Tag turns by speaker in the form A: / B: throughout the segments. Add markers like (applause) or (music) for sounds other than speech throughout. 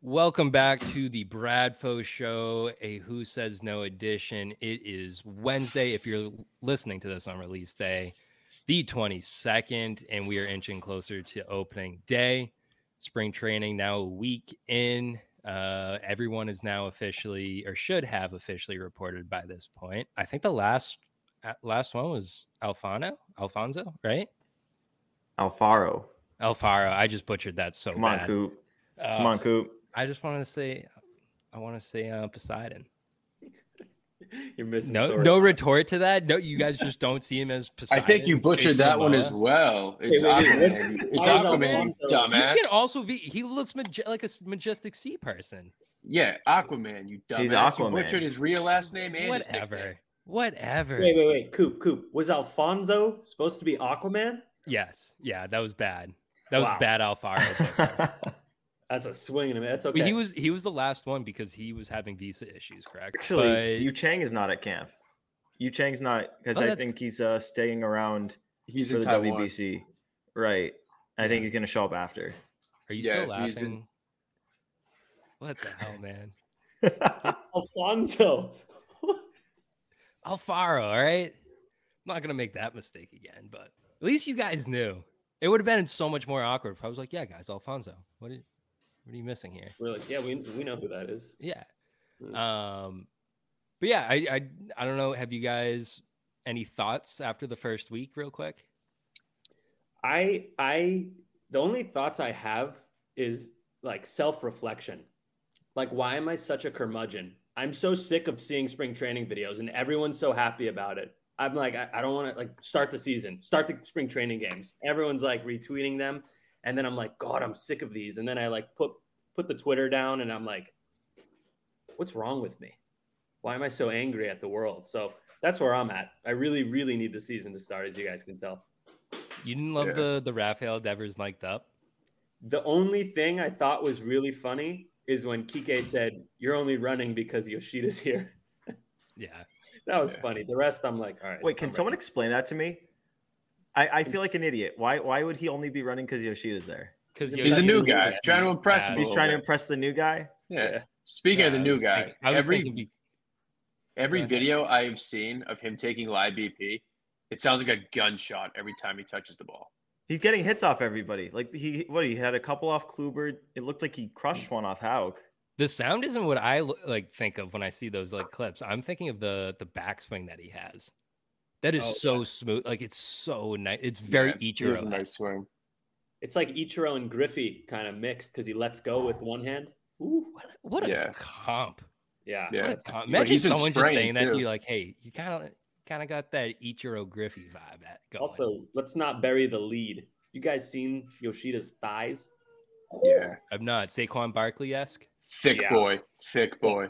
A: Welcome back to the Brad Bradfo Show, a Who Says No edition. It is Wednesday. If you're listening to this on release day, the 22nd, and we are inching closer to opening day. Spring training now a week in. Uh, everyone is now officially, or should have officially reported by this point. I think the last uh, last one was Alfano, Alfonso, right?
B: Alfaro.
A: Alfaro. I just butchered that so
B: Come
A: bad.
B: on, Coop.
A: Uh,
B: Come on, Coop.
A: I just wanted to say, I want to say uh, Poseidon. (laughs)
C: You're missing
A: No,
C: Sora.
A: no retort to that. No, you guys just don't see him as Poseidon. (laughs)
D: I think you butchered
A: Jason
D: that one as well. It's
C: wait, wait,
D: Aquaman. It's
C: why is
D: Aquaman, you
C: Alfonso-
A: He
D: dumbass.
A: can also be. He looks maje- like a majestic sea person.
D: Yeah, Aquaman, you dumbass.
B: He's Aquaman.
D: You
B: Aquaman.
D: butchered his real last name and his.
A: Whatever. Whatever.
C: Wait, wait, wait. Coop, Coop. Was Alfonso supposed to be Aquaman?
A: Yes. Yeah, that was bad. That was
C: Wow.
A: bad Alfaro. (laughs)
C: That's a swing and a miss. That's
A: But
C: okay.
A: He was he was the last one because he was having visa issues, correct?
B: Actually,
A: But-
B: Yu Chang is not at camp. Yu Chang's not because
A: Oh,
B: I
A: that's-
B: think he's uh, staying around
D: He's
B: for
D: in
B: the
D: Taiwan.
B: WBC. Right. I think he's gonna show up after.
A: are you
D: Yeah,
A: still
D: he's in-
A: laughing? What the hell, man? (laughs)
C: Alfonso. (laughs)
A: Alfaro, all right. I'm not gonna make that mistake again, but at least you guys knew. It would have been so much more awkward if I was like, "Yeah, guys, Alfonso, what are, what are you missing here?"
C: We're like, yeah, we, we know who that is.
A: Yeah.
C: Mm.
A: Um, but yeah, I, I I don't know. Have you guys any thoughts after the first week, real quick?
C: I I the only thoughts I have is like self-reflection. Like why am I such a curmudgeon? I'm so sick of seeing spring training videos and everyone's so happy about it. I'm like, I, I don't want to like start the season, start the spring training games. Everyone's like retweeting them. And then I'm like, God, I'm sick of these. And then I like put put the Twitter down and I'm like, what's wrong with me? Why am I so angry at the world? So that's where I'm at. I really, really need the season to start, as you guys can tell.
A: You didn't love
D: Yeah.
A: the the Rafael Devers mic'd up.
C: The only thing I thought was really funny is when Kike said, "You're only running because Yoshida's here." (laughs)
A: Yeah,
C: that was
D: Yeah.
C: funny. The rest, I'm like, all right.
B: Wait, can
C: I'm
B: someone
C: ready."
B: explain that to me? I, I feel like an idiot. Why why would he only be running because Yoshida's there?
A: because
C: He's
D: He's a new guy.
C: a-
D: Trying to impress him.
B: He's trying to impress the new guy.
D: Yeah.
C: Yeah.
D: Speaking of the new guy,
A: thinking-
D: every
A: thinking
D: every video I've seen of him taking live BP, it sounds like a gunshot every time he touches the ball.
B: He's getting hits off everybody. Like he what he had a couple off Kluber. It looked like he crushed one off Houck.
A: the sound isn't what I like think of when I see those like clips. I'm thinking of the the backswing that he has. That is
C: Oh,
A: so smooth. Like it's so nice. It's very
D: Yeah,
A: each
D: He a nice swing.
C: It's like Ichiro and Griffey kind of mixed because he lets go with one hand. Ooh,
A: What, a- what a
D: Yeah.
A: comp.
C: yeah.
D: Yeah.
A: Comp.
D: But
A: Imagine someone just
D: spraying,
A: saying that to
D: too.
A: you like, hey, you kind of kind of got that Ichiro Griffey vibe at going.
C: Also, let's not bury the lead. You guys seen Yoshida's thighs?
D: Yeah.
A: I'm not Saquon Barkley esque.
D: Thick
C: Yeah.
D: boy. Thick boy.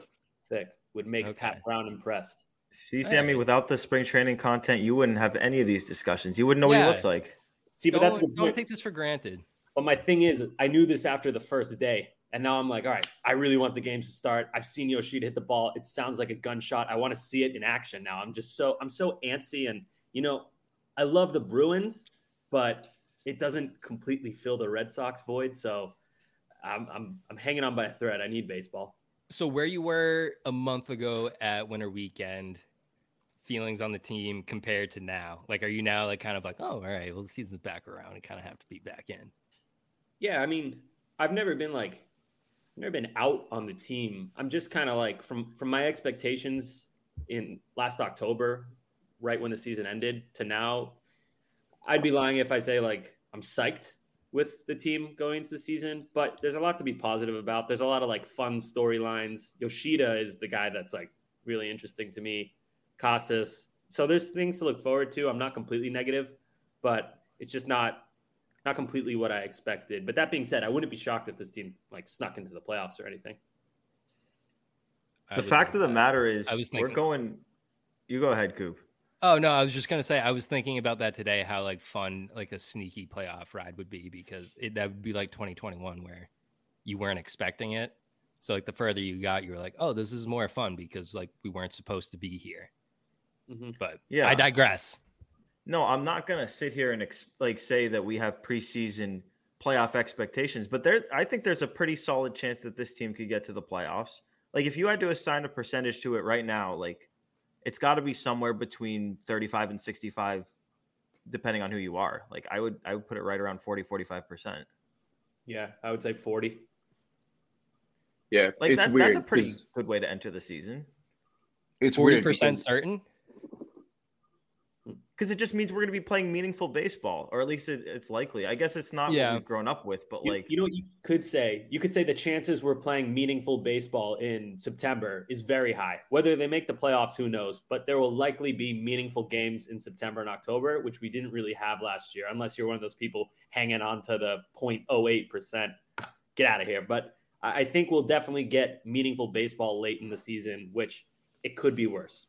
C: Thick would make
A: Okay.
C: Pat Brown impressed.
B: See, Sammy,
A: Hey.
B: without the spring training content, you wouldn't have any of these discussions. You wouldn't know what he looks like.
C: See, but
A: Don't,
C: that's a good
A: don't
C: point.
A: take this for granted.
C: But my thing is, I knew this after the first day. And now I'm like, all right, I really want the games to start. I've seen Yoshida hit the ball. It sounds like a gunshot. I want to see it in action now. I'm just so I'm so antsy. And you know, I love the Bruins, but it doesn't completely fill the Red Sox void. So I'm I'm I'm hanging on by a thread. I need baseball.
A: So where you were a month ago at Winter Weekend, feelings on the team compared to now? Like, are you now like kind of like, oh, all right, well the season's back around and kind of have to be back in?
C: Yeah, I mean, I've never been like, I've never been out on the team. I'm just kind of like from from my expectations in last October, right when the season ended, to now. I'd be lying if I say like I'm psyched with the team going into the season, but there's a lot to be positive about. There's a lot of like fun storylines. Yoshida is the guy that's like really interesting to me. Casas. So there's things to look forward to. I'm not completely negative, but it's just not not completely what I expected. But that being said, I wouldn't be shocked if this team like snuck into the playoffs or anything.
A: I
B: The fact of the
A: that.
B: matter is,
A: I was
B: we're going. You go ahead, Coop.
A: Oh no, I was just gonna say I was thinking about that today. How like fun like a sneaky playoff ride would be because it, that would be like 2021 where you weren't expecting it. So like the further you got, you were like, oh, this is more fun because like we weren't supposed to be here.
C: Mhm.
A: But
B: Yeah.
A: I digress.
B: No, I'm not gonna sit here and ex- like say that we have preseason playoff expectations, but there, I think there's a pretty solid chance that this team could get to the playoffs. Like if you had to assign a percentage to it right now, like it's got to be somewhere between 35 and 65, depending on who you are. Like I would, I would put it right around 40, 45 percent.
C: Yeah, I would say 40.
D: Yeah,
B: Like
D: it's
B: that,
D: weird.
B: that's a pretty good way to enter the season
D: It's
A: Forty
D: weird
A: percent certain.
B: Because it just means we're gonna be playing meaningful baseball, or at least it, it's likely. I guess it's not
A: Yeah.
B: what we've grown up with, but
C: You,
B: like
C: you know what you could say? You could say the chances we're playing meaningful baseball in September is very high. Whether they make the playoffs, who knows? But there will likely be meaningful games in September and October, which we didn't really have last year, unless you're one of those people hanging on to the 0.08%. Get out of here. But I I think we'll definitely get meaningful baseball late in the season, which it could be worse.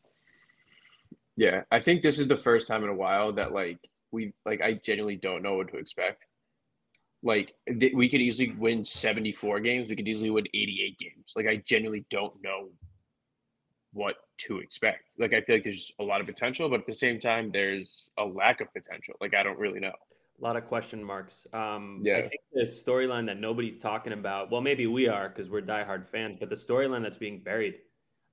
D: Yeah, I think this is the first time in a while that like we like I genuinely don't know what to expect. Like th- we could easily win 74 games, we could easily win 88 games. Like I genuinely don't know what to expect. Like I feel like there's a lot of potential, but at the same time there's a lack of potential. Like I don't really know.
C: A lot of question marks. Um,
D: yeah.
C: I think the storyline that nobody's talking about, well, maybe we are because we're diehard fans, but the storyline that's being buried,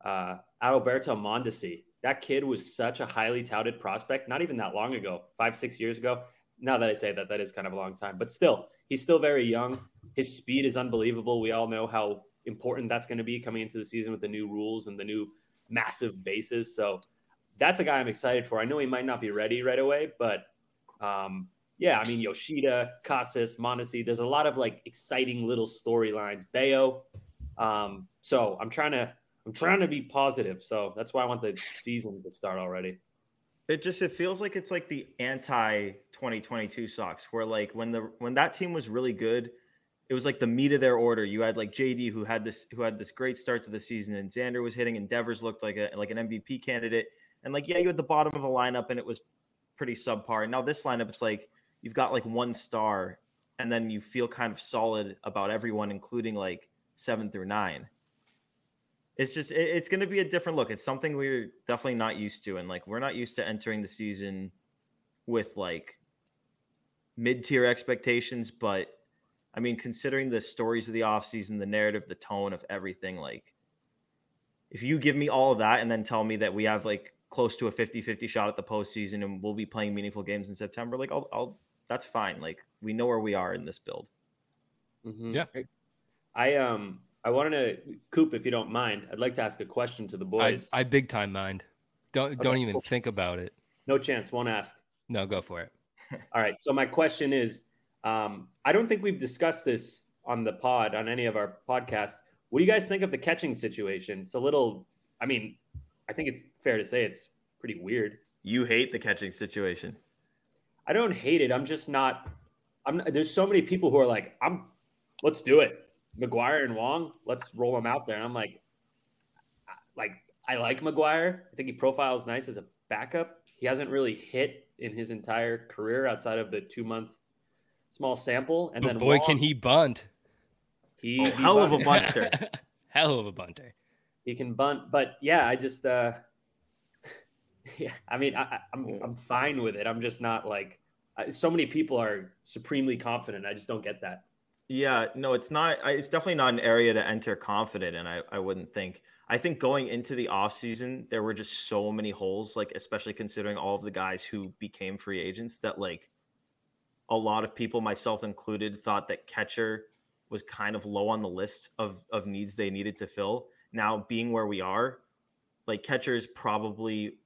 C: uh, Adalberto Mondesi, that kid was such a highly touted prospect, not even that long ago, five, six years ago. Now that I say that, that is kind of a long time, but still, he's still very young. His speed is unbelievable. We all know how important that's going to be coming into the season with the new rules and the new massive bases. So that's a guy I'm excited for. I know he might not be ready right away, but um, yeah, I mean Yoshida, Casas, Mondesi. There's a lot of like exciting little storylines. Bello. Um, so I'm trying to I'm trying to be positive. So that's why I want the season to start already.
B: it just it feels like it's like the anti 2022 Sox, where like when the when that team was really good, it was like the meat of their order. You had like JD who had this who had this great start to the season, and Xander was hitting, and Devers looked like a like an MVP candidate. And like yeah, you had the bottom of the lineup, and it was pretty subpar. And now this lineup, it's like you've got like one star, and then you feel kind of solid about everyone, including like seven through nine. It's just it- it's going to be a different look. It's something we're definitely not used to, and like we're not used to entering the season with like mid-tier expectations. But I mean, considering the stories of the offseason, the narrative, the tone of everything, like if you give me all of that and then tell me that we have like close to a 50-50 shot at the postseason and we'll be playing meaningful games in September, like I'll, I'll that's fine. Like we know where we are in this build.
C: Mhm.
A: Yeah.
C: I um I wanted to Coop, if you don't mind, I'd like to ask a question to the boys.
A: I big time mind. Don't don't even
C: cool.
A: think about it.
C: no chance, won't ask.
A: No, go for it. (laughs)
C: All right. So my question is, um, I don't think we've discussed this on the pod on any of our podcasts. What do you guys think of the catching situation? It's a little. I mean, I think it's fair to say it's pretty weird.
B: You hate the catching situation.
C: I don't hate it. I'm just not. I'm. There's so many people who are like, I'm. Let's do it. McGuire and Wong. Let's roll them out there. And I'm like, like I like McGuire. I think he profiles nice as a backup. He hasn't really hit in his entire career outside of the two month small sample. And
A: But
C: then
A: boy,
C: Wong,
A: can he bunt!
C: He,
B: Oh,
C: he
B: hell of a bunter. (laughs)
A: Hell of a bunter.
C: He can bunt, but yeah, I just. uh (laughs) Yeah, I mean, I, I- I'm I'm fine with it. I'm just not like. I, so many people are supremely confident. I just don't get that.
B: Yeah, no, it's not. It's definitely not an area to enter confident, and I, I wouldn't think. I think going into the offseason, there were just so many holes, like especially considering all of the guys who became free agents, that like a lot of people, myself included, thought that catcher was kind of low on the list of of needs they needed to fill. Now, being where we are, like catcher is probably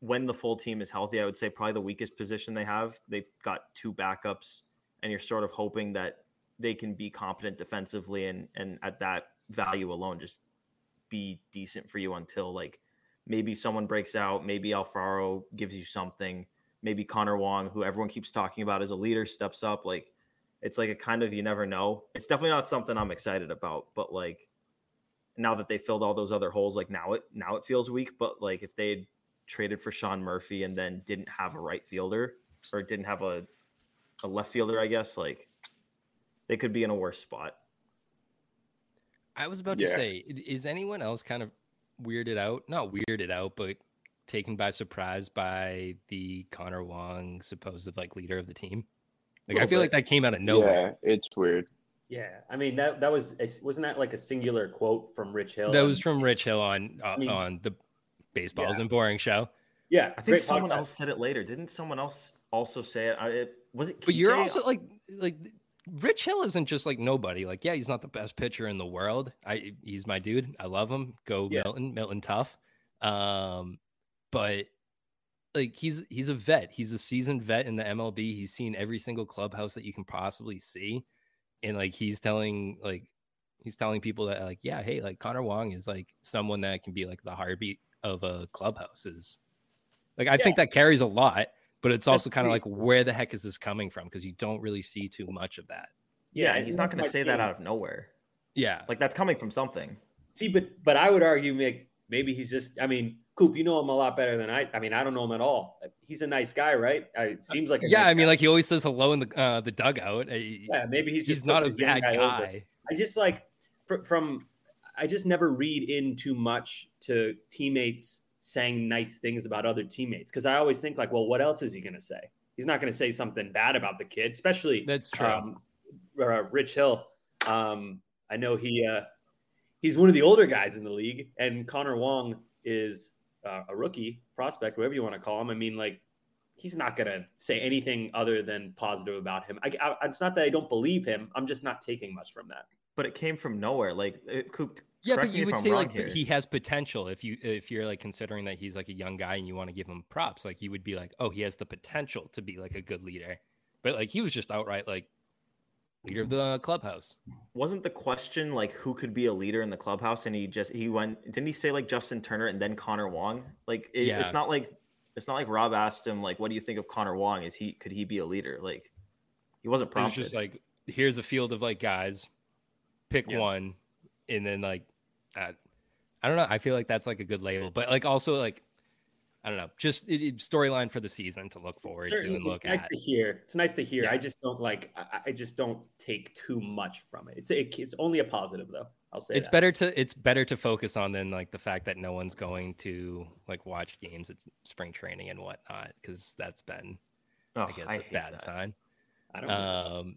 B: when the full team is healthy, I would say probably the weakest position they have. They've got two backups and you're sort of hoping that they can be competent defensively and and at that value alone just be decent for you until like maybe someone breaks out, maybe Alfaro gives you something, maybe Connor Wong, who everyone keeps talking about as a leader, steps up. Like it's like a kind of you never know. It's definitely not something I'm excited about, but like now that they filled all those other holes, like now it now it feels weak. But like if they traded for Sean Murphy and then didn't have a right fielder or didn't have a a left fielder, I guess, like they could be in a worse spot.
A: I was about
D: Yeah.
A: to say, is anyone else kind of weirded out? Not weirded out, but taken by surprise by the Connor Wong supposed like leader of the team? Like I
C: Little
A: feel like that came out of nowhere.
D: Yeah, it's weird.
C: Yeah, I mean that that was wasn't that like a singular quote from Rich Hill?
A: That was from Rich Hill on uh,
C: I mean-
A: on the Baseballs
C: Yeah.
A: and Boring show.
C: yeah.
B: I think someone
C: podcast.
B: else said it later. Didn't someone else also say it? I, it was it.
A: But you're also like like Rich Hill isn't just like nobody. Like, yeah, he's not the best pitcher in the world. I he's my dude. I love him. Go
C: Yeah.
A: Milton, Milton tough. Um, but like he's he's a vet. He's a seasoned vet in the MLB. He's seen every single clubhouse that you can possibly see. And like he's telling like he's telling people that like, yeah, hey, like Connor Wong is like someone that can be like the heartbeat of a clubhouse is like I think that carries a lot, but it's also kind of like where the heck is this coming from? Because you don't really see too much of that.
B: yeah,
C: Yeah,
B: and he's not going to say that out of nowhere.
A: Yeah.
B: Like that's coming from something.
C: See, but but I would argue, Mick, maybe he's just. I mean, Coop, you know him a lot better than I. I mean, I don't know him at all. He's a nice guy, right? I, it seems like. A
A: yeah,
C: nice
A: I mean,
C: guy.
A: like he always says hello in the uh, the dugout. Uh,
C: yeah, maybe he's just
A: he's
C: not
A: a bad
C: over.
A: guy.
C: I just like fr- from. I just never read in too much to teammates saying nice things about other teammates because I always think like, well, what else is he going to say? He's not going to say something bad about the kid, especially
A: That's true.
C: um, uh, Rich Hill. Um, I know he uh, he's one of the older guys in the league, and Connor Wong is uh, a rookie prospect, whatever you want to call him. I mean, like he's not gonna say anything other than positive about him. I, I, it's not that I don't believe him. I'm just not taking much from that.
B: But it came from nowhere. Like it, Coop,
A: yeah,
B: correct
A: but you would
B: I'm
A: say like
B: here.
A: he has potential if you if you're like considering that he's like a young guy and you want to give him props. Like you would be like, oh, he has the potential to be like a good leader. But like he was just outright like leader of the clubhouse.
B: wasn't the question like who could be a leader in the clubhouse and he just he went didn't he say like justin turner and then connor wong like it,
A: Yeah.
B: it's not like it's not like rob asked him like what do you think of connor wong is he could he be a leader like he wasn't prompted.
A: It was just like here's a field of like guys, pick
C: Yeah.
A: one, and then like uh, I don't know. I feel like that's like a good label, but like also like I don't know, just it, it- storyline for the season to look forward to
C: Certainly,
A: and
C: it's
A: look
C: nice
A: at.
C: to hear. It's nice to hear.
A: Yeah.
C: I just don't like. I, I just don't take too much from it. It's it, it's only a positive though. I'll say
A: It's
C: that.
A: better to it's better to focus on than like the fact that no one's going to like watch games at spring training and whatnot because that's been
B: oh,
A: I guess
B: I
A: a bad
B: that.
A: sign.
C: I don't.
A: Um,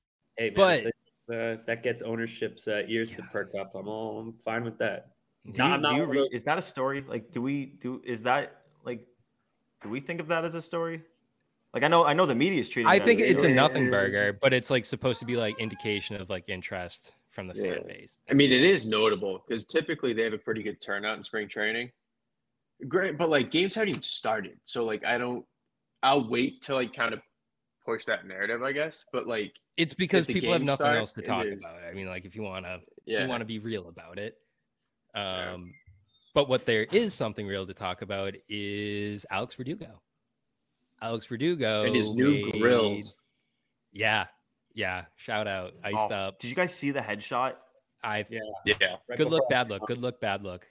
C: Hey, man,
A: but-
C: if, it- uh, if that gets ownership's uh, ears to perk up, I'm all I'm fine with that.
B: do
C: No,
B: you,
C: I'm not
B: do you
C: one of
B: read,
C: those-
B: is that a story like do we do is that like do we think of that as a story like i know i know the media is treating
A: I
B: it as
A: think
B: a
A: it's a nothing burger, but it's like supposed to be like indication of like interest from the
D: Yeah.
A: fan base.
D: I mean, it is notable because typically they have a pretty good turnout in spring training. Great, but like games haven't even started, so like I don't. I'll wait to like kind of push that narrative, I guess. But like,
A: It's because people have nothing
D: start,
A: else to talk about. I mean, like if you want to, if
D: yeah,
A: you want to be real about it. Um,
D: Yeah.
A: but what there is something real to talk about is Alex Verdugo. Alex Verdugo
D: and his new
A: made-
D: grills.
A: Yeah, yeah. Shout out, iced
B: Oh,
A: up.
B: did you guys see the headshot
A: I
C: Yeah.
D: Yeah,
C: Right
A: good look, bad look. Good look, bad look.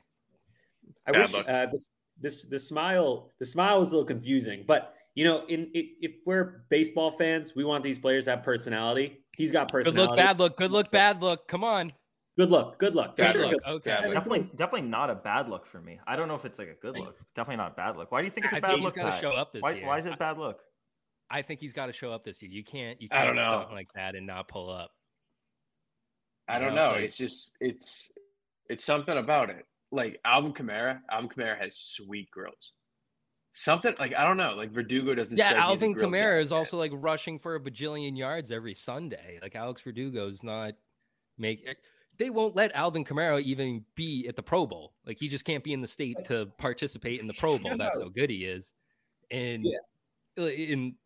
C: I
D: Bad
C: wish
D: luck.
C: uh, this this the smile the smile was a little confusing, but you know, in, i if we're baseball fans, we want these players to have personality. He's got personality.
A: Good look, bad look. Good look, bad look. Come on,
C: Good look. Good luck.
A: Bad
C: sure.
A: look.
C: Good-
A: Okay.
D: Bad look.
B: definitely definitely not a bad look for me i don't know if it's like a good look definitely not a bad look why do you think it's a
A: I
B: bad
A: think he's
B: look
A: got to show up this
B: why,
A: year.
B: why is it
A: I-
B: a bad look
A: I think he's got to show up this year. You can't. You can't
D: don't know.
A: like that and not pull up.
D: I don't
A: know,
D: know.
A: like-
D: it's just it's it's something about it. Like Alvin Kamara, Alvin Kamara has sweet grills. Something like I don't know. Like Verdugo doesn't.
A: Yeah,
D: strike me as a
A: Alvin
D: grills
A: Kamara is also like rushing for a bajillion yards every Sunday. Like Alex Verdugo's not make. eh, They won't let Alvin Kamara even be at the Pro Bowl. Like he just can't be in the state to participate in the Pro Bowl. That's how good he is. And uh, in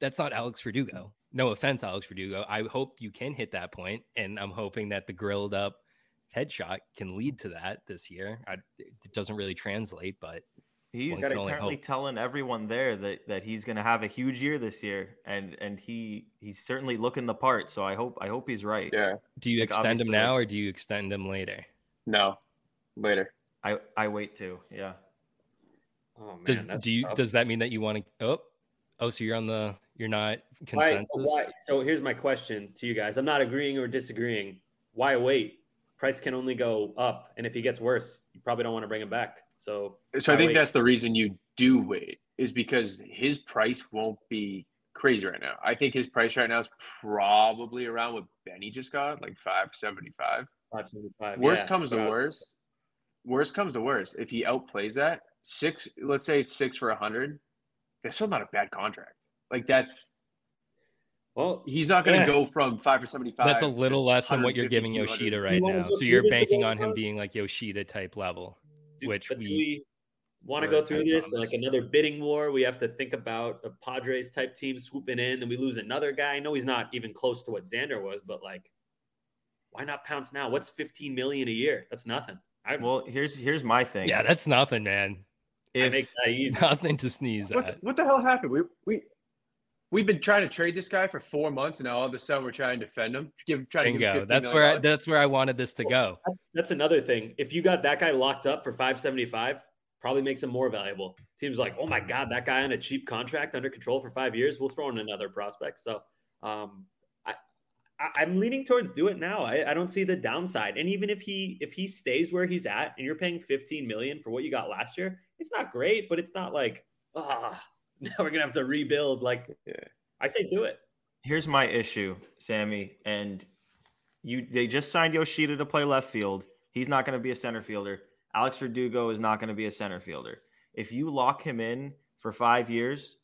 A: that's not Alex Verdugo. No offense, Alex Verdugo. I hope you can hit that point, and I'm hoping that the grilled up headshot can lead to that this year. I, it doesn't really translate, but
B: He's
A: can only
B: apparently
A: hope.
B: telling everyone there that, that he's going to have a huge year this year, and and he he's certainly looking the part. So I hope I hope he's right.
D: Yeah.
A: do you
B: Like,
A: extend him now or do you extend him later?
D: No. Later.
B: I I wait too. Yeah.
C: Oh man,
A: Does do you
C: tough.
A: does that mean that you want to? Oh, oh, so you're on the you're not
C: Why,
A: consensus.
C: why, so here's my question to you guys. I'm not agreeing or disagreeing. Why wait? Price can only go up, and if he gets worse, you probably don't want to bring him back. So,
D: So I think
C: wait?
D: that's the reason you do wait is because his price won't be crazy right now. I think his price right now is probably around what Benny just got, like five seventy five.
C: 575.
D: Worst
C: yeah,
D: comes to worst. Worst comes to worst. If he outplays that six, let's say it's six for a hundred, that's still not a bad contract. Like that's
C: Well,
D: he's not going to
C: Yeah.
D: go from five for seventy five.
A: That's a little less than what you're giving Yoshida right now. So you're banking on him being like Yoshida type level.
C: do,
A: which
C: but do
A: we
C: we want to go through this like another bidding war? We have to think about a Padres type team swooping in, and we lose another guy. I know he's not even close to what Xander was, but like, why not pounce now? What's 15 million a year? That's nothing. I,
B: Well, here's here's my thing.
A: Yeah, that's nothing, man.
C: I
B: if
C: make that easy.
A: Nothing to sneeze
D: What,
A: at.
D: what the hell happened? We we we've been trying to trade this guy for four months, and now all of a sudden we're trying to defend him. Give trying to give him
A: Bingo.
D: $15
A: That's where I, that's where I wanted this to go.
C: That's that's another thing. If you got that guy locked up for 575, probably makes him more valuable. Teams like, oh my god, that guy on a cheap contract under control for five years. We'll throw in another prospect. So, um, I, I I'm leaning towards do it now. I, I don't see the downside. And even if he if he stays where he's at, and you're paying 15 million for what you got last year, it's not great, but it's not like ah (laughs) now we're gonna have to rebuild. Like,
D: Yeah.
C: I say do it.
B: here's my issue, Sammy, and you they just signed Yoshida to play left field. He's not going to be a center fielder. Alex Verdugo is not going to be a center fielder. If you lock him in for 5 years,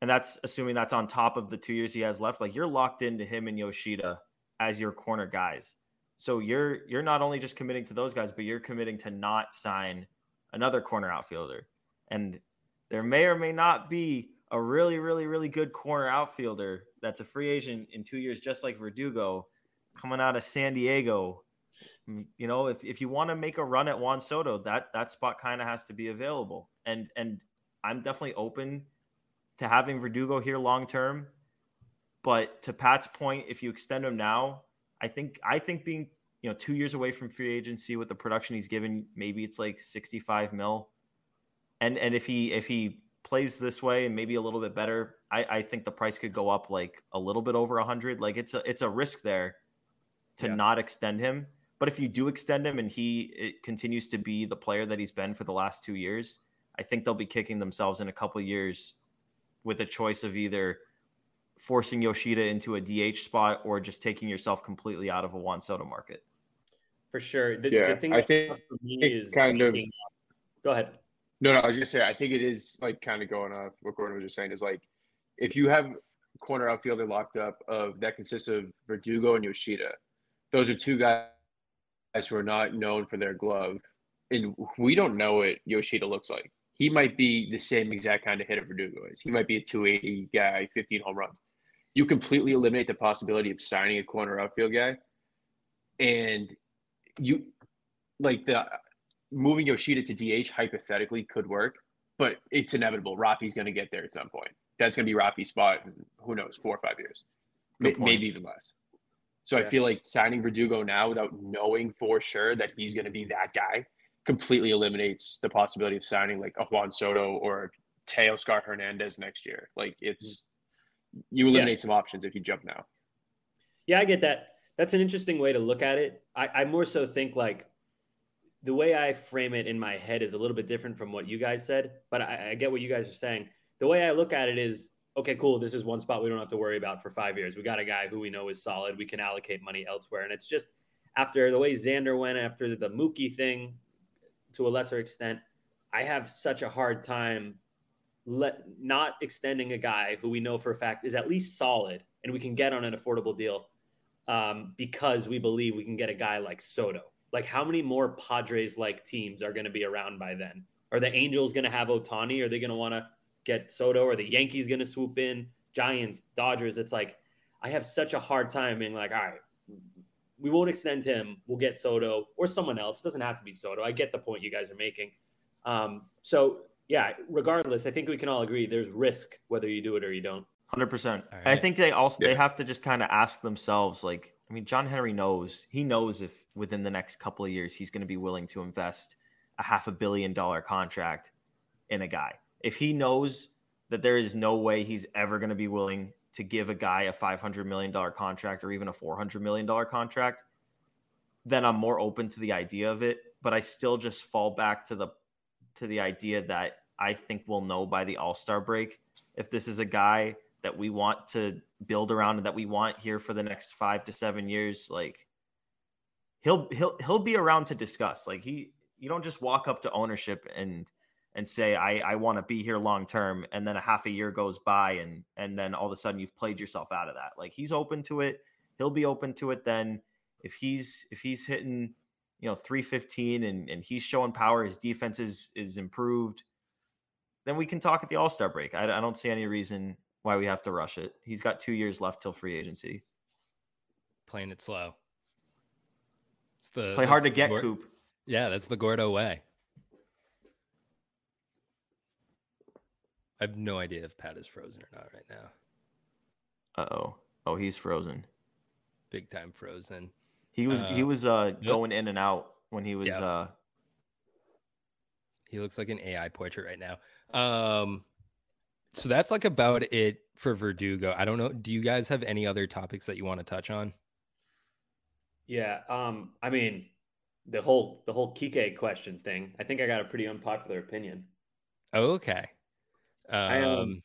B: and that's assuming that's on top of the 2 years he has left, like you're locked into him and Yoshida as your corner guys. So you're you're not only just committing to those guys, but you're committing to not sign another corner outfielder. And there may or may not be a really, really, really good corner outfielder that's a free agent in two years, just like Verdugo, coming out of San Diego. Mm, You know, if, if you want to make a run at Juan Soto, that that spot kind of has to be available. And and I'm definitely open to having Verdugo here long term. But to Pat's point, if you extend him now, I think I think being you know two years away from free agency with the production he's given, maybe it's like 65 mil. And and if he if he plays this way and maybe a little bit better, I, I think the price could go up like a little bit over a hundred. Like it's a it's a risk there to
C: Yeah.
B: not extend him. But if you do extend him and he it continues to be the player that he's been for the last two years, I think they'll be kicking themselves in a couple years with a choice of either forcing Yoshida into a DH spot or just taking yourself completely out of a Juan Soto market.
C: For sure. The,
D: Yeah,
C: the thing
D: I think
C: tough for me
D: it
C: is
D: kind of-
C: making- Go ahead.
D: No, no, I was gonna say I think it is like kind of going off what Gordon was just saying is like if you have corner outfielder locked up of that consists of Verdugo and Yoshida, those are two guys who are not known for their glove, and we don't know what Yoshida looks like. He might be the same exact kind of hitter Verdugo is. He might be a 280 guy, 15 home runs. You completely eliminate the possibility of signing a corner outfield guy, and you like the moving Yoshida to DH hypothetically could work, but it's inevitable. Rafi's going to get there at some point. That's going to be Rafi's spot in who knows, four or five years,
B: point.
D: maybe even less. So I feel like signing Verdugo now without knowing for sure that he's going to be that guy completely eliminates the possibility of signing like a Juan Soto or Teoscar Hernandez next year. Like it's mm-hmm. you eliminate some options if you jump now.
C: Yeah, I get that. That's an interesting way to look at it. I, I more so think like the way I frame it in my head is a little bit different from what you guys said, but I, I get what you guys are saying. The way I look at it is okay, cool. This is one spot we don't have to worry about for five years. We got a guy who we know is solid. We can allocate money elsewhere. And it's just after the way Xander went, after the Mookie thing to a lesser extent, I have such a hard time let not extending a guy who we know for a fact is at least solid and we can get on an affordable deal um, because we believe we can get a guy like Soto. Like, how many more Padres like teams are going to be around by then? Are the Angels going to have Ohtani? Are they going to want to get Soto? Are the Yankees going to swoop in? Giants, Dodgers. It's like I have such a hard time being like, all right, we won't extend him. We'll get Soto or someone else. It doesn't have to be Soto. I get the point you guys are making. Um, so yeah, regardless, I think we can all agree there's risk whether you do it or you don't.
B: Hundred percent. I think they also yeah. they have to just kind of ask themselves, like, I mean, John Henry knows he knows if within the next couple of years he's going to be willing to invest a half a billion dollar contract in a guy. If he knows that there is no way he's ever going to be willing to give a guy a $500 million contract or even a $400 million contract, then I'm more open to the idea of it. But I still just fall back to the to the idea that I think we'll know by the All Star break if this is a guy that we want to build around and that we want here for the next five to seven years. Like he'll he'll he'll be around to discuss. Like he you don't just walk up to ownership and and say I I want to be here long term and then a half a year goes by and and then all of a sudden you've played yourself out of that. Like he's open to it. He'll be open to it then if he's if he's hitting you know 315 and and he's showing power his defense is is improved then we can talk at the all-star break I, I don't see any reason why we have to rush it he's got two years left till free agency
A: playing it slow it's the
B: play hard to get coop
A: yeah that's the gordo way I have no idea if Pat is frozen or not right now.
B: Uh oh. Oh, he's frozen.
A: Big time frozen.
B: He was uh, he was uh going in and out when he was uh
A: he looks like an AI portrait right now. Um so that's like about it for Verdugo. I don't know. Do you guys have any other topics that you want to touch on?
C: Yeah. Um, I mean, the whole the whole Kike question thing. I think I got a pretty unpopular opinion.
A: Okay. Um, I, um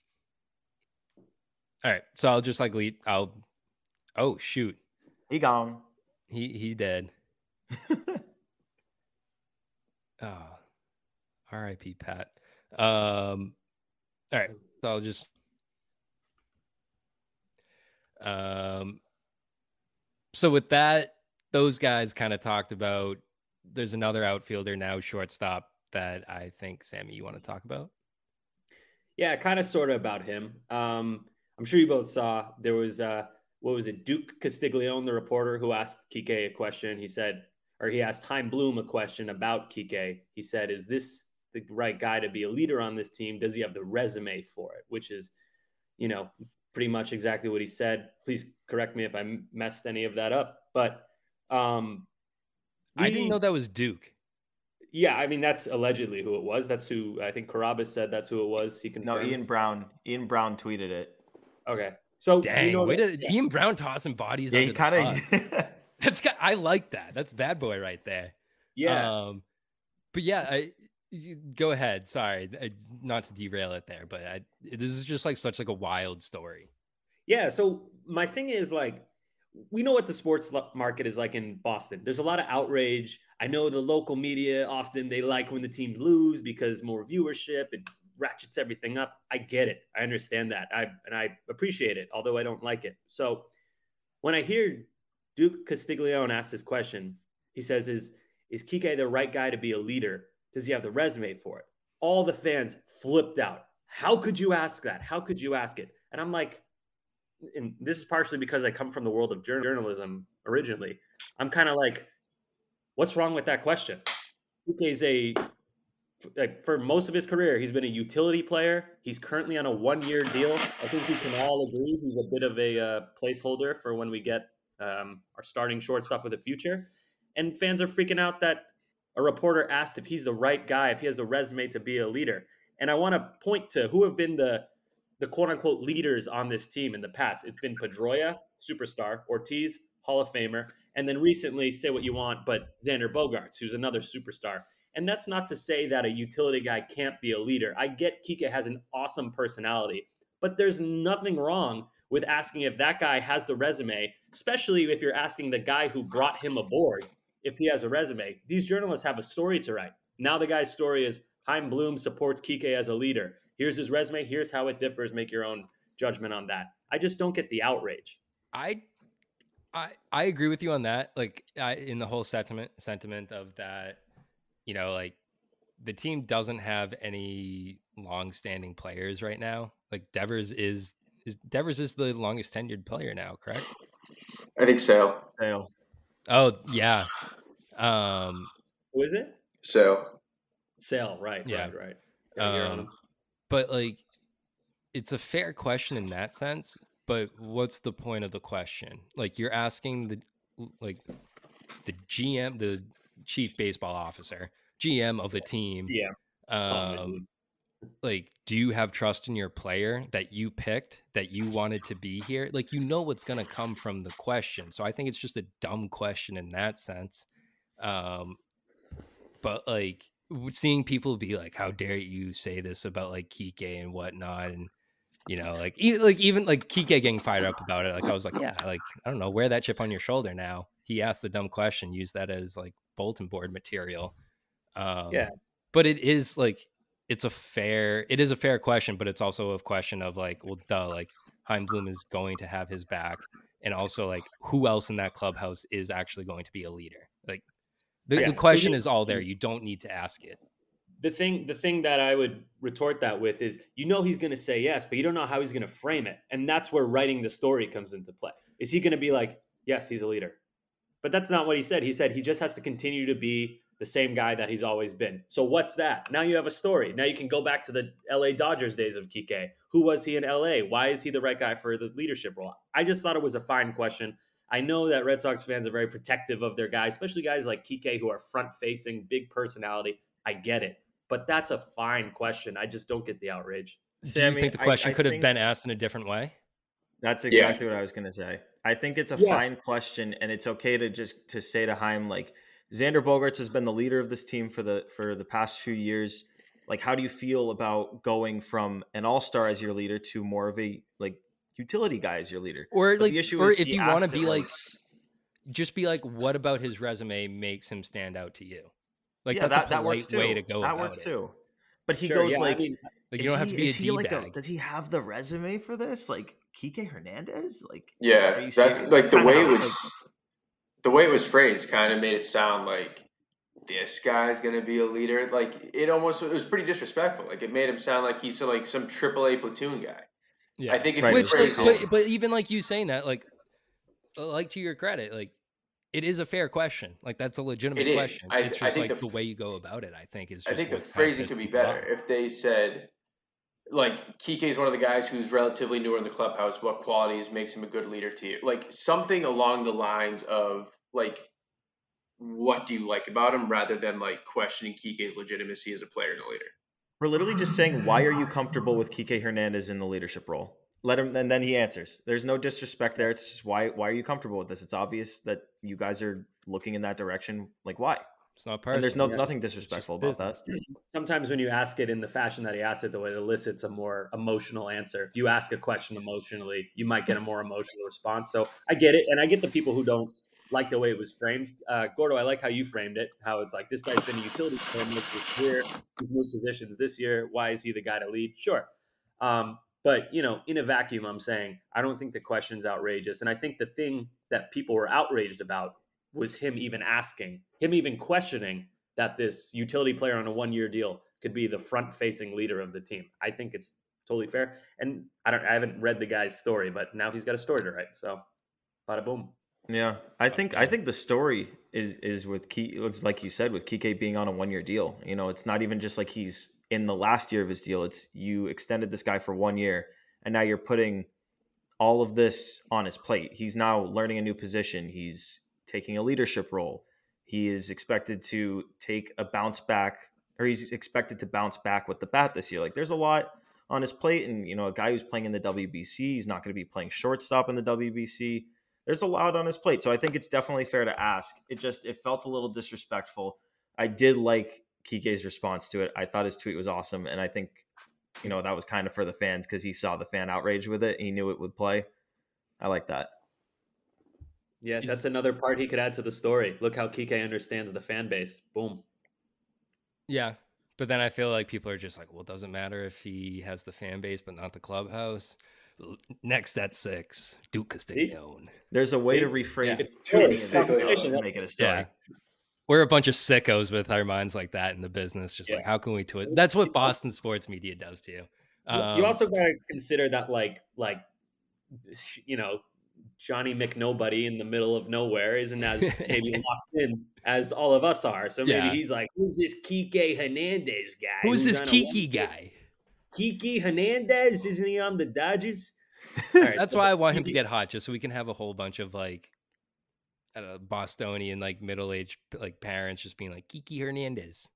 A: all right. So I'll just like lead I'll oh shoot.
B: He gone.
A: He he dead. (laughs) oh, R.I.P. Pat. Um, all right, so I'll just um. So with that, those guys kind of talked about. There's another outfielder now, shortstop, that I think Sammy you want to talk about.
C: Yeah, kind of, sort of about him. Um, I'm sure you both saw there was uh what was it, Duke Castiglione, the reporter who asked Kike a question. He said, or he asked Chaim Bloom a question about Kike. He said, Is this the right guy to be a leader on this team? Does he have the resume for it? Which is, you know, pretty much exactly what he said. Please correct me if I messed any of that up. But um,
A: we, I didn't know that was Duke.
C: Yeah, I mean that's allegedly who it was. That's who I think Carrabis said that's who it was. He confirmed.
B: No, Ian Browne. Ian Browne tweeted it.
C: Okay, so
A: Dang, you know, way to, yeah. Ian Browne tossing bodies. Yeah, he kind of. (laughs) That's I like that. That's bad boy right there.
C: Yeah.
A: Um, but yeah, I, go ahead. Sorry, I, not to derail it there, but I, this is just like such like a wild story.
C: Yeah. So my thing is like, we know what the sports market is like in Boston. There's a lot of outrage. I know the local media often they like when the teams lose because more viewership and ratchets everything up. I get it. I understand that. I and I appreciate it, although I don't like it. So when I hear Duke Castiglione ask this question, he says, "Is is Kike the right guy to be a leader? Does he have the resume for it?" All the fans flipped out. How could you ask that? How could you ask it? And I'm like, and this is partially because I come from the world of journalism originally. I'm kind of like, what's wrong with that question? Is a like for most of his career, he's been a utility player. He's currently on a one-year deal. I think we can all agree he's a bit of a uh, placeholder for when we get um, our starting shortstop of the future. And fans are freaking out that a reporter asked if he's the right guy, if he has a resume to be a leader. And I want to point to who have been the the quote unquote leaders on this team in the past. It's been Pedroia, superstar, Ortiz, Hall of Famer, and then recently, say what you want, but Xander Bogaerts, who's another superstar. And that's not to say that a utility guy can't be a leader. I get Kike has an awesome personality, but there's nothing wrong with asking if that guy has the resume, especially if you're asking the guy who brought him aboard if he has a resume. These journalists have a story to write. Now the guy's story is Chaim Bloom supports Kike as a leader. Here's his resume. Here's how it differs. Make your own judgment on that. I just don't get the outrage.
A: I I I agree with you on that. Like I, in the whole sentiment sentiment of that, you know, like the team doesn't have any long-standing players right now. Like Devers is is Devers is the longest tenured player now, correct?
D: I think so.
B: Sale.
A: Oh yeah. Um
C: Who is it?
D: So
C: Sale. Right.
A: Yeah.
C: Right. Right. Yeah,
A: um, but like it's a fair question in that sense, but what's the point of the question? Like you're asking the like the GM, the chief baseball officer, GM of the team.
C: Yeah. Call him a
A: Um,
C: dude.
A: Like do you have trust in your player that you picked that you wanted to be here? Like you know what's going to come from the question. So i think it's just a dumb question in that sense. Um but like seeing people be like how dare you say this about like kike and whatnot and you know like even like even like kike getting fired up about it like i was like yeah. Like i don't know wear that chip on your shoulder now. He asked the dumb question use that as like bulletin board material. Um
C: Yeah.
A: but it is like it's a fair it is a fair question but it's also a question of like well duh like Chaim Bloom is going to have his back and also like who else in that clubhouse is actually going to be a leader like the,
C: Yeah.
A: the question is all there hmm you don't need to ask it
C: the thing the thing that I would retort that with is you know he's going to say yes, but you don't know how he's going to frame it. And that's where writing the story comes into play. Is he going to be like, "Yes, he's a leader." But that's not what he said. He said he just has to continue to be the same guy that he's always been. So what's that? Now you have a story. Now you can go back to the LA Dodgers days of Kike. Who was he in LA? Why is he the right guy for the leadership role? I just thought it was a fine question. I know that Red Sox fans are very protective of their guys, especially guys like Kike who are front facing, big personality. I get it. But that's a fine question. I just don't get the outrage.
A: do
B: See, I
A: you
B: mean,
A: think the question
B: I
A: could have been asked in a different way
B: That's
D: Yeah.
B: exactly what I was gonna say. I think it's a
C: Yeah.
B: fine question, and it's okay to just to say to Chaim like Xander Bogaerts has been the leader of this team for the for the past few years. Like, how do you feel about going from an all star as your leader to more of a like utility guy as your leader?
A: or
B: But
A: like
B: the issue
A: or
B: is
A: if you want to be like
B: like-
A: just be like what about his resume makes him stand out to you like
B: yeah,
A: that's
B: that,
A: a
B: that works too.
A: way to go
B: that
A: about
B: works
A: it.
B: too. But he
C: Sure,
B: goes
C: yeah, I
B: like,
C: mean,
A: like you don't have
B: he-
A: to be a
B: is he like a,
A: d-bag
B: does he have the resume for this? Like Kike Hernandez? Like,
D: Yeah, that's like the way it
B: out,
D: was.
B: Like-
D: the way it was phrased kind of made it sound like this guy's gonna be a leader. Like it almost it was pretty disrespectful. Like it made him sound like he's like some AAA platoon guy.
A: yeah
D: I think if
B: Right,
A: which
B: it's
A: like,
D: phrase
A: but, but even like you saying that like like to your credit like it is a fair question like that's a legitimate
D: It is.
A: question
D: I-
A: it's
D: I
A: just
D: think
A: like
D: the
A: the, way you go about it i think is just
D: I think the phrasing could be better
A: off.
D: if they said, like Kike is one of the guys who's relatively newer in the clubhouse. What qualities makes him a good leader to you? Like something along the lines of like, what do you like about him, rather than like questioning Kike's legitimacy as a player and a leader.
B: We're literally just saying, why are you comfortable with Kike Hernandez in the leadership role? Let him, and then he answers. There's no disrespect there. It's just why why are you comfortable with this? It's obvious that you guys are looking in that direction. Like why?
A: It's not personal
B: And there's no
A: it's
B: nothing
A: just- it's just
B: disrespectful about that.
C: sometimes when you ask it in the fashion that he asked it, though, it elicits a more emotional answer. If you ask a question emotionally, you might get a more emotional response. So I get it, and I get the people who don't like the way it was framed. Uh, Gordo, I like how you framed it. How it's like this guy's been a utility player most of his career. He's moved positions this year. Why is he the guy to lead? Sure, um, but you know, in a vacuum, I'm saying I don't think the question's outrageous, and I think the thing that people were outraged about was him even asking, him even questioning that this utility player on a one year deal could be the front facing leader of the team. I think it's totally fair. And I don't I haven't read the guy's story, but now he's got a story to write. So bada boom.
B: Yeah, I think I think the story is is with Key. It's like you said with Kike being on a one year deal. You know, it's not even just like he's in the last year of his deal. It's you extended this guy for one year, and now you're putting all of this on his plate. He's now learning a new position. He's taking a leadership role. He is expected to take a bounce back, or he's expected to bounce back with the bat this year. Like there's a lot on his plate, and you know, a guy who's playing in the WBC, he's not going to be playing shortstop in the WBC there's a lot on his plate. So I think it's definitely fair to ask. It just it felt a little disrespectful. I did like Kike's response to it. I thought his tweet was awesome, and I think you know that was kind of for the fans because he saw the fan outrage with it. He knew it would play. I like that.
C: Yeah, that's another part he could add to the story. Look how Kike understands the fan base. Boom.
A: Yeah, But then I feel like people are just like, well, it doesn't matter if he has the fan base but not the clubhouse. Next at six, Duke Castiglione.
B: There's a way to
C: Yeah,
B: rephrase
C: it's
B: too many
C: it's
B: of to make it a story.
A: Yeah. We're a bunch of sickos with our minds like that in the business. Just like, how can we twist? That's what
C: It's also-
A: Boston sports media does to you.
C: You-
A: Um,
C: you also got to consider that, like, like, you know, Johnny McNobody in the middle of nowhere isn't as (laughs) maybe locked in as all of us are. So maybe
A: Yeah.
C: he's like, "Who's this Kike Hernandez guy?
A: who's this Kiki guy?
C: Kiki Hernandez? Isn't he on the Dodgers?" (laughs) Right,
A: That's
C: so
A: why I want him to get hot, just so we can have a whole bunch of like, I don't know, Bostonian like middle aged like parents just being like Kiki Hernandez.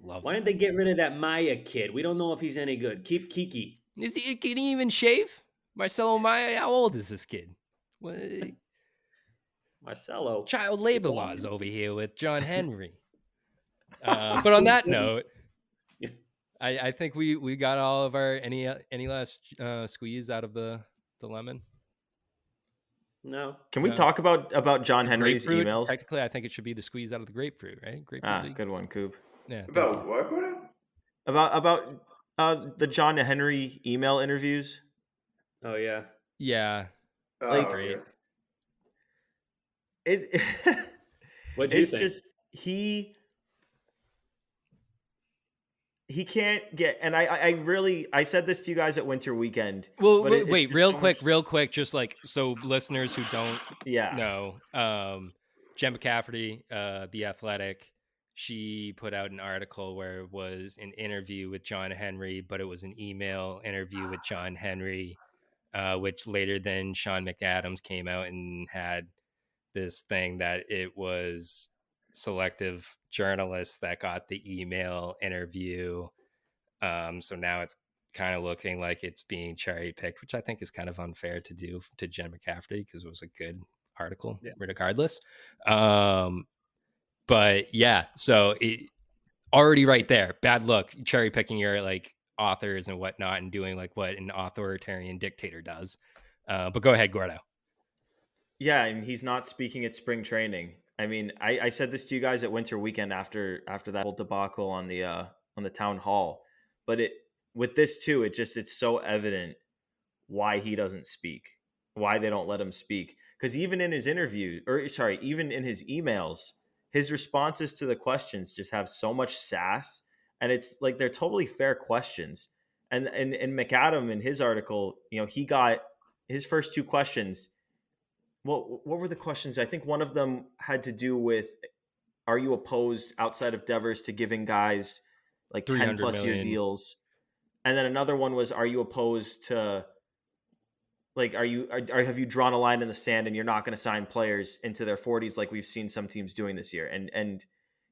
A: Love.
C: Why didn't they get rid of that Mayer kid? We don't know if he's any good. Keep Kiki.
A: Is he? Can he even shave? Marcelo Mayer. How old is this kid? What, (laughs)
C: Marcelo.
A: child labor laws over here with John (laughs) Henry. (laughs) Uh, but on that note, I, I think we we got all of our any uh, any last uh, squeeze out of the the lemon.
C: No.
B: Can we
A: No.
B: talk about about John Henry's
A: Grapefruit,
B: emails?
A: Technically, I think it should be the squeeze out of the grapefruit, right? Grapefruit.
B: Ah,
A: league?
B: good one, Coop.
A: Yeah.
D: About what?
B: About about uh, the John Henry email interviews.
C: Oh yeah.
A: Yeah.
D: Oh,
B: Like-
D: okay.
B: It (laughs)
C: What do you
B: it's
C: think?
B: just he he can't get and I, I I really I said this to you guys at winter weekend.
A: Well,
B: But
A: wait,
B: it-
A: wait real
B: so
A: quick,
B: much-
A: real quick, just like so listeners who don't
B: Yeah.
A: know, um, Jen McCaffrey, uh, the Athletic, she put out an article where it was an interview with John Henry, but it was an email interview with John Henry, uh, which later then Sean McAdams came out and had this thing that it was selective journalists that got the email interview. Um, so now it's kind of looking like it's being cherry picked, which I think is kind of unfair to do to Jen McCaffrey because it was a good article,
C: Yeah.
A: regardless. Um, but yeah, so it already right there, bad luck cherry picking your like authors and whatnot and doing like what an authoritarian dictator does. Uh, but go ahead, Gordo.
B: Yeah, and he's not speaking at spring training. I mean, I, I said this to you guys at winter weekend after after that whole debacle on the uh on the town hall. But it with this too, it just it's so evident why he doesn't speak, why they don't let him speak. Because even in his interview, or sorry, even in his emails, his responses to the questions just have so much sass, and it's like they're totally fair questions. And and and McAdam in his article, you know, he got his first two questions what what were the questions? I think one of them had to do with are you opposed outside of Devers to giving guys like 10
A: 300
B: plus year deals? And then another one was are you opposed to like are you are, are have you drawn a line in the sand and you're not going to sign players into their 40s like we've seen some teams doing this year? And and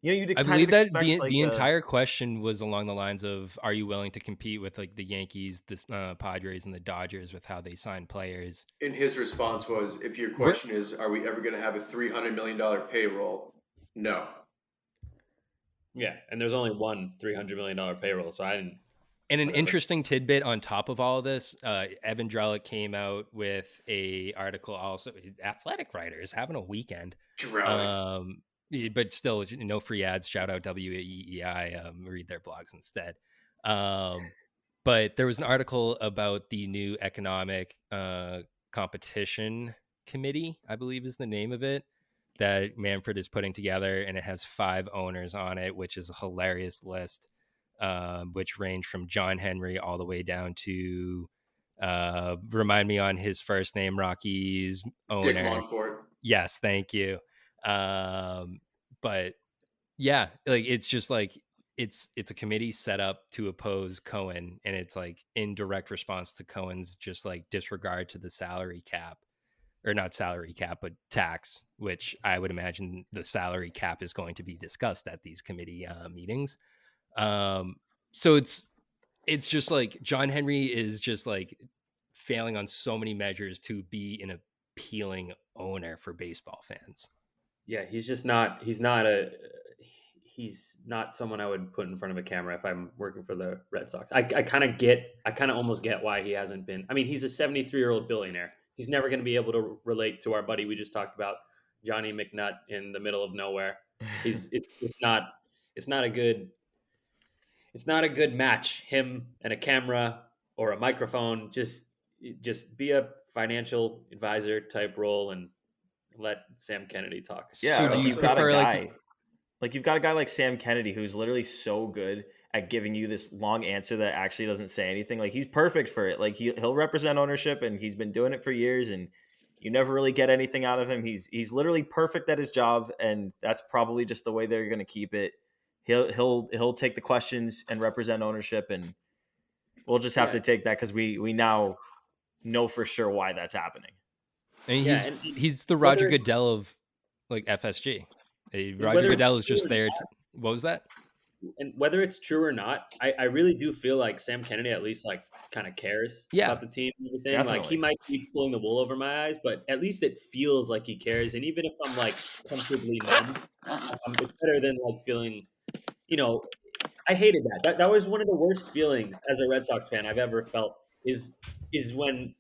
B: you know you
A: I
B: kind
A: believe
B: of
A: that the
B: like,
A: the
B: a-
A: entire question was along the lines of Are you willing to compete with like the Yankees, the uh, Padres, and the Dodgers with how they sign players?
D: And his response was, if your
A: We're-
D: question is, are we ever going to have a three hundred million dollar payroll? No.
C: Yeah, and there's only one three hundred million dollar payroll, so I didn't.
A: And an
C: Whatever.
A: interesting tidbit on top of all of this, uh, Evan Drellich came out with a article. Also, athletic writers having a weekend,
D: Drowning.
A: um, yeah, but still no free ads. Shout out WEEI. Um, read their blogs instead. Um, but there was an article about the new economic uh, competition committee, I believe is the name of it, that Manfred is putting together, and it has five owners on it, which is a hilarious list, um, which range from John Henry all the way down to uh, remind me on his first name, Rocky's owner.
D: Dick Monfort.
A: Yes, thank you. Um, but yeah, like it's just like it's it's a committee set up to oppose Cohen, and it's like in direct response to Cohen's just like disregard to the salary cap, or not salary cap, but tax, which I would imagine the salary cap is going to be discussed at these committee uh, meetings. Um, so it's it's just like John Henry is just like failing on so many measures to be an appealing owner for baseball fans.
C: Yeah, he's just not. He's not a. He's not someone I would put in front of a camera if I'm working for the Red Sox. I, I kind of get. I kind of almost get why he hasn't been. I mean, he's a 73 year old billionaire. He's never going to be able to relate to our buddy we just talked about, Johnny McNutt in the middle of nowhere. He's. (laughs) It's. It's not. It's not a good. it's not a good match. Him and a camera or a microphone. Just just be a financial advisor type role and let Sam Kennedy talk.
B: Yeah,
A: So
B: like
A: do you
B: you've got a guy,
A: like-
B: like, you've got a guy like Sam Kennedy who's literally so good at giving you this long answer that actually doesn't say anything. Like he's perfect for it. Like he he'll represent ownership and he's been doing it for years and you never really get anything out of him. He's he's literally perfect at his job and that's probably just the way they're going to keep it. He'll he'll he'll take the questions and represent ownership and we'll just have
C: Yeah.
B: to take that cuz we we now know for sure why that's happening.
A: And
C: Yeah,
A: he's
C: and- and
A: he's the Roger Goodell of like FSG. Roger Goodell is just
C: or
A: there.
C: not-
A: To, what was that?
C: and whether it's true or not, I, I really do feel like Sam Kennedy at least like kind of cares
A: Yeah.
C: about the team and everything. Like he might be pulling the wool over my eyes, but at least it feels like he cares. And even if I'm like comfortably numb, um, it's better than like feeling, you know, I hated that. That that was one of the worst feelings as a Red Sox fan I've ever felt. Is is when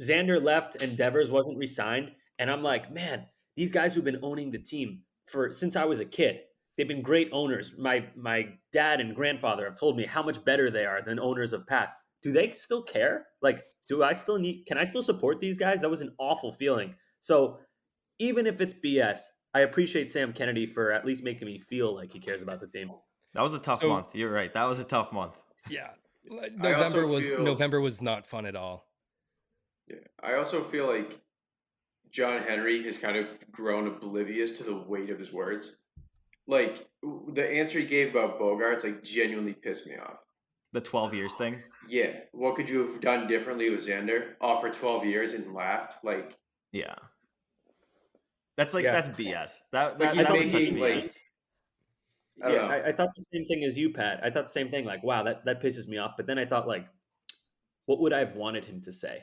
C: Xander left and Devers wasn't re-signed, and I'm like, man, these guys who've been owning the team for since I was a kid, they've been great owners. My my dad and grandfather have told me how much better they are than owners of past. Do they still care? Like, do I still need? Can I still support these guys? That was an awful feeling. So even if it's BS, I appreciate Sam Kennedy for at least making me feel like he cares about the team.
B: That was a tough
A: So-
B: month. You're right. That was a tough month.
A: Yeah, November was
D: feel-
A: November was not fun at all.
D: Yeah. I also feel like John Henry has kind of grown oblivious to the weight of his words. Like the answer he gave about Bogaerts, like genuinely pissed me off.
B: The 12 years thing.
D: Yeah, what could you have done differently with Xander? Offer twelve years and laughed. Like,
B: Yeah. That's like
C: Yeah.
B: that's BS. That,
D: Like,
B: that,
C: he's
B: that was such
D: making, like,
B: BS.
D: I
C: yeah. I, I thought the same thing as you, Pat. I thought the same thing. Like, wow, that that pisses me off. But then I thought, like, what would I have wanted him to say?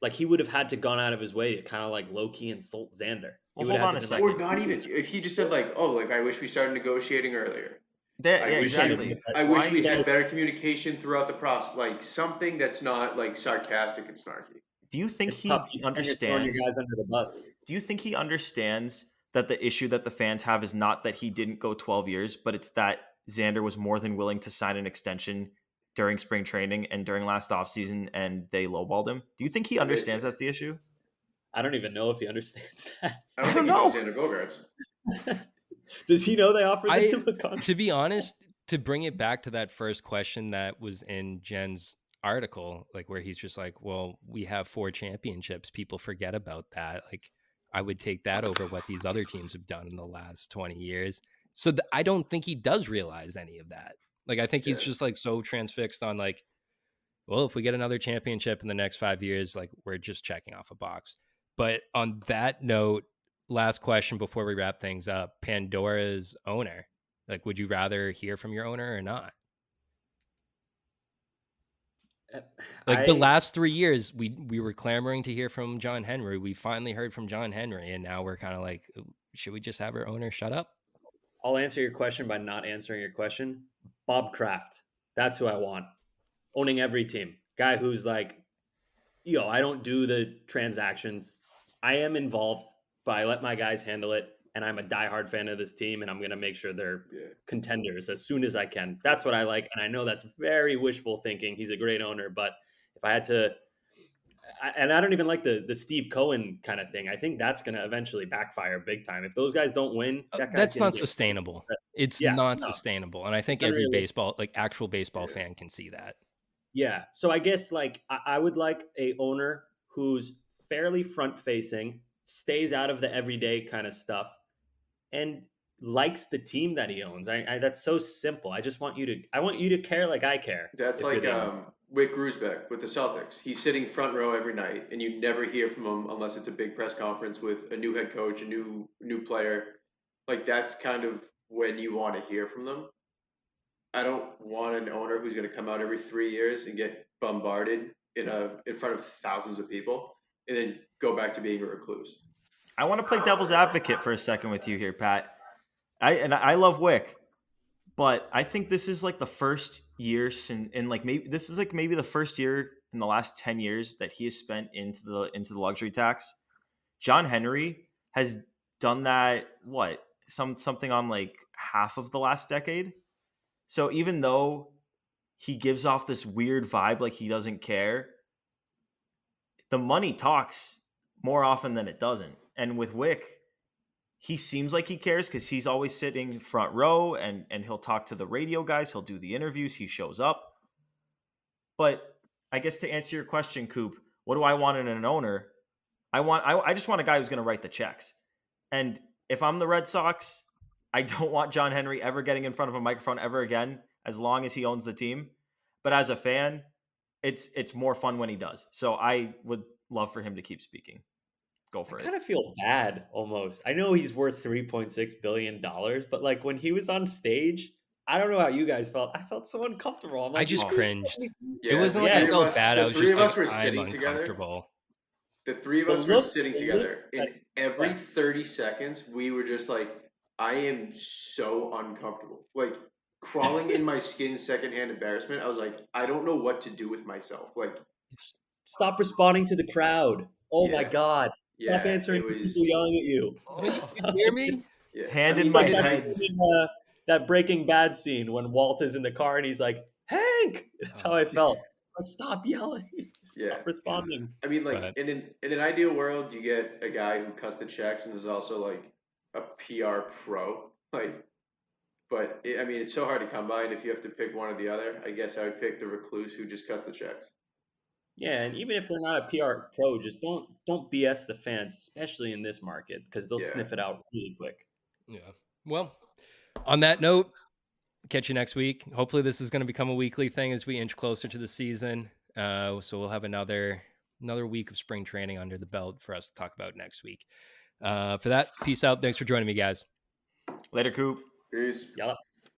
C: Like, he would have had to gone out of his way to kind of like low key insult Xander. He
B: Well,
C: would
B: hold
C: have
B: on a
C: to been
B: second.
D: or not even if he just said like, "Oh, like I wish we started negotiating earlier.
B: That-
D: I
B: yeah,
D: wish
B: exactly.
C: he- (laughs)
D: I wish
B: Why-
D: we had better communication throughout the process. Like something that's not like sarcastic and snarky."
B: Do you think
C: It's
B: he
C: tough when you're
B: understands?
C: guys under the bus.
B: Do you think he understands that the issue that the fans have is not that he didn't go 12 years, but it's that Xander was more than willing to sign an extension during spring training and during last offseason and they lowballed him? Do you think he understands that's the issue?
C: I don't even know if he understands (laughs) that.
D: I don't
B: I don't
D: he knows Xander Bogaerts. (laughs)
C: Does he know they offered
A: I-
C: him a contract?
A: to be honest, to bring it back to that first question that was in Jen's article, like where he's just like, "Well, we have four championships. People forget about that." Like, I would take that over what these other teams have done in the last twenty years. So th- I don't think he does realize any of that. Like, I think he's just like so transfixed on like, well, if we get another championship in the next five years, like we're just checking off a box. But on that note, last question before we wrap things up: Pandora's owner. Like, would you rather hear from your owner or not? Uh, like the last three years, we we were clamoring to hear from John Henry. We finally heard from John Henry, and now we're kind of like, should we just have our owner shut up?
C: I'll answer your question by not answering your question. Bob Kraft. That's who I want. Owning every team. Guy who's like, yo, I don't do the transactions. I am involved, but I let my guys handle it. And I'm a diehard fan of this team, and I'm going to make sure they're
D: Yeah.
C: contenders as soon as I can. That's what I like. And I know that's very wishful thinking. He's a great owner, but if I had to, and I don't even like the the Steve Cohen kind of thing. I think that's going to eventually backfire big time. If those guys don't win,
A: Uh,
C: that
A: That's not
C: get-
A: sustainable. It's
C: Yeah,
A: not
C: no.
A: sustainable, and I think
C: It's
A: every
C: unrealistic.
A: baseball, like actual baseball fan, can see that.
C: Yeah. So I guess like I, I would like a owner who's fairly front facing, stays out of the everyday kind of stuff, and likes the team that he owns. I, I that's so simple. I just want you to I want you to care like I care.
D: That's
C: if you're
D: like
C: the owner.
D: um, Wyc Grousbeck with the Celtics. He's sitting front row every night, and you never hear from him unless it's a big press conference with a new head coach, a new new player. Like that's kind of when you want to hear from them. I don't want an owner who's going to come out every three years and get bombarded in a in front of thousands of people, and then go back to being a recluse.
B: I want to play devil's advocate for a second with you here, Pat. I and I love Wick, but I think this is like the first year since, and like maybe this is like maybe the first year in the last ten years that he has spent into the into the luxury tax. John Henry has done that. What some something on like half of the last decade. So even though he gives off this weird vibe like he doesn't care, the money talks more often than it doesn't. And with Wyc, he seems like he cares because he's always sitting front row and and he'll talk to the radio guys, he'll do the interviews, he shows up. But I guess to answer your question, Coop, what do I want in an owner? I want I, I just want a guy who's going to write the checks. And if I'm the Red Sox, I (laughs) don't want John Henry ever getting in front of a microphone ever again, as long as he owns the team. But as a fan, it's it's more fun when he does. So I would love for him to keep speaking. Go for
C: I
B: it.
C: kind of feel bad almost. I know he's worth three point six billion dollars, but like when he was on stage, I don't know how you guys felt. I felt so uncomfortable. I'm
A: I just
C: "Oh,
A: cringed.
C: 72."
A: it wasn't like
C: yeah,
A: I felt
D: us-
A: bad. I was just like,
D: were
A: I'm
D: sitting together.
A: uncomfortable.
D: The three of
C: The
D: us were
C: look-
D: sitting together.
C: look-
D: In every 30 seconds, we were just like, I am so uncomfortable. Like crawling in (laughs) my skin secondhand embarrassment. I was like, I don't know what to do with myself. Like,
C: Stop responding to the crowd. Oh my god!
D: Yeah,
C: Stop answering
D: was,
C: people yelling at you. (laughs)
A: you hear me? (laughs)
D: yeah.
B: Hand
D: I
B: in
D: mean,
B: my
D: like,
C: that, scene uh, that Breaking Bad scene when Walt is in the car and he's like, Hank. (laughs) That's how I felt. Like, stop yelling. Stop
D: Yeah.
C: responding.
D: I mean, like in an in an ideal world, you get a guy who cuts the checks and is also like a PR pro. Like, but it, I mean, it's so hard to combine. if you have to pick one or the other, I guess I would pick the recluse who just cuts the checks.
C: Yeah, and even if they're not a PR pro, just don't don't BS the fans, especially in this market, because they'll
D: Yeah.
C: sniff it out really quick.
A: Yeah. Well, on that note, catch you next week. Hopefully, this is going to become a weekly thing as we inch closer to the season. Uh, so we'll have another another week of spring training under the belt for us to talk about next week. Uh, for that, peace out. Thanks for joining me, guys.
B: Later, Coop.
D: Peace.
C: Yell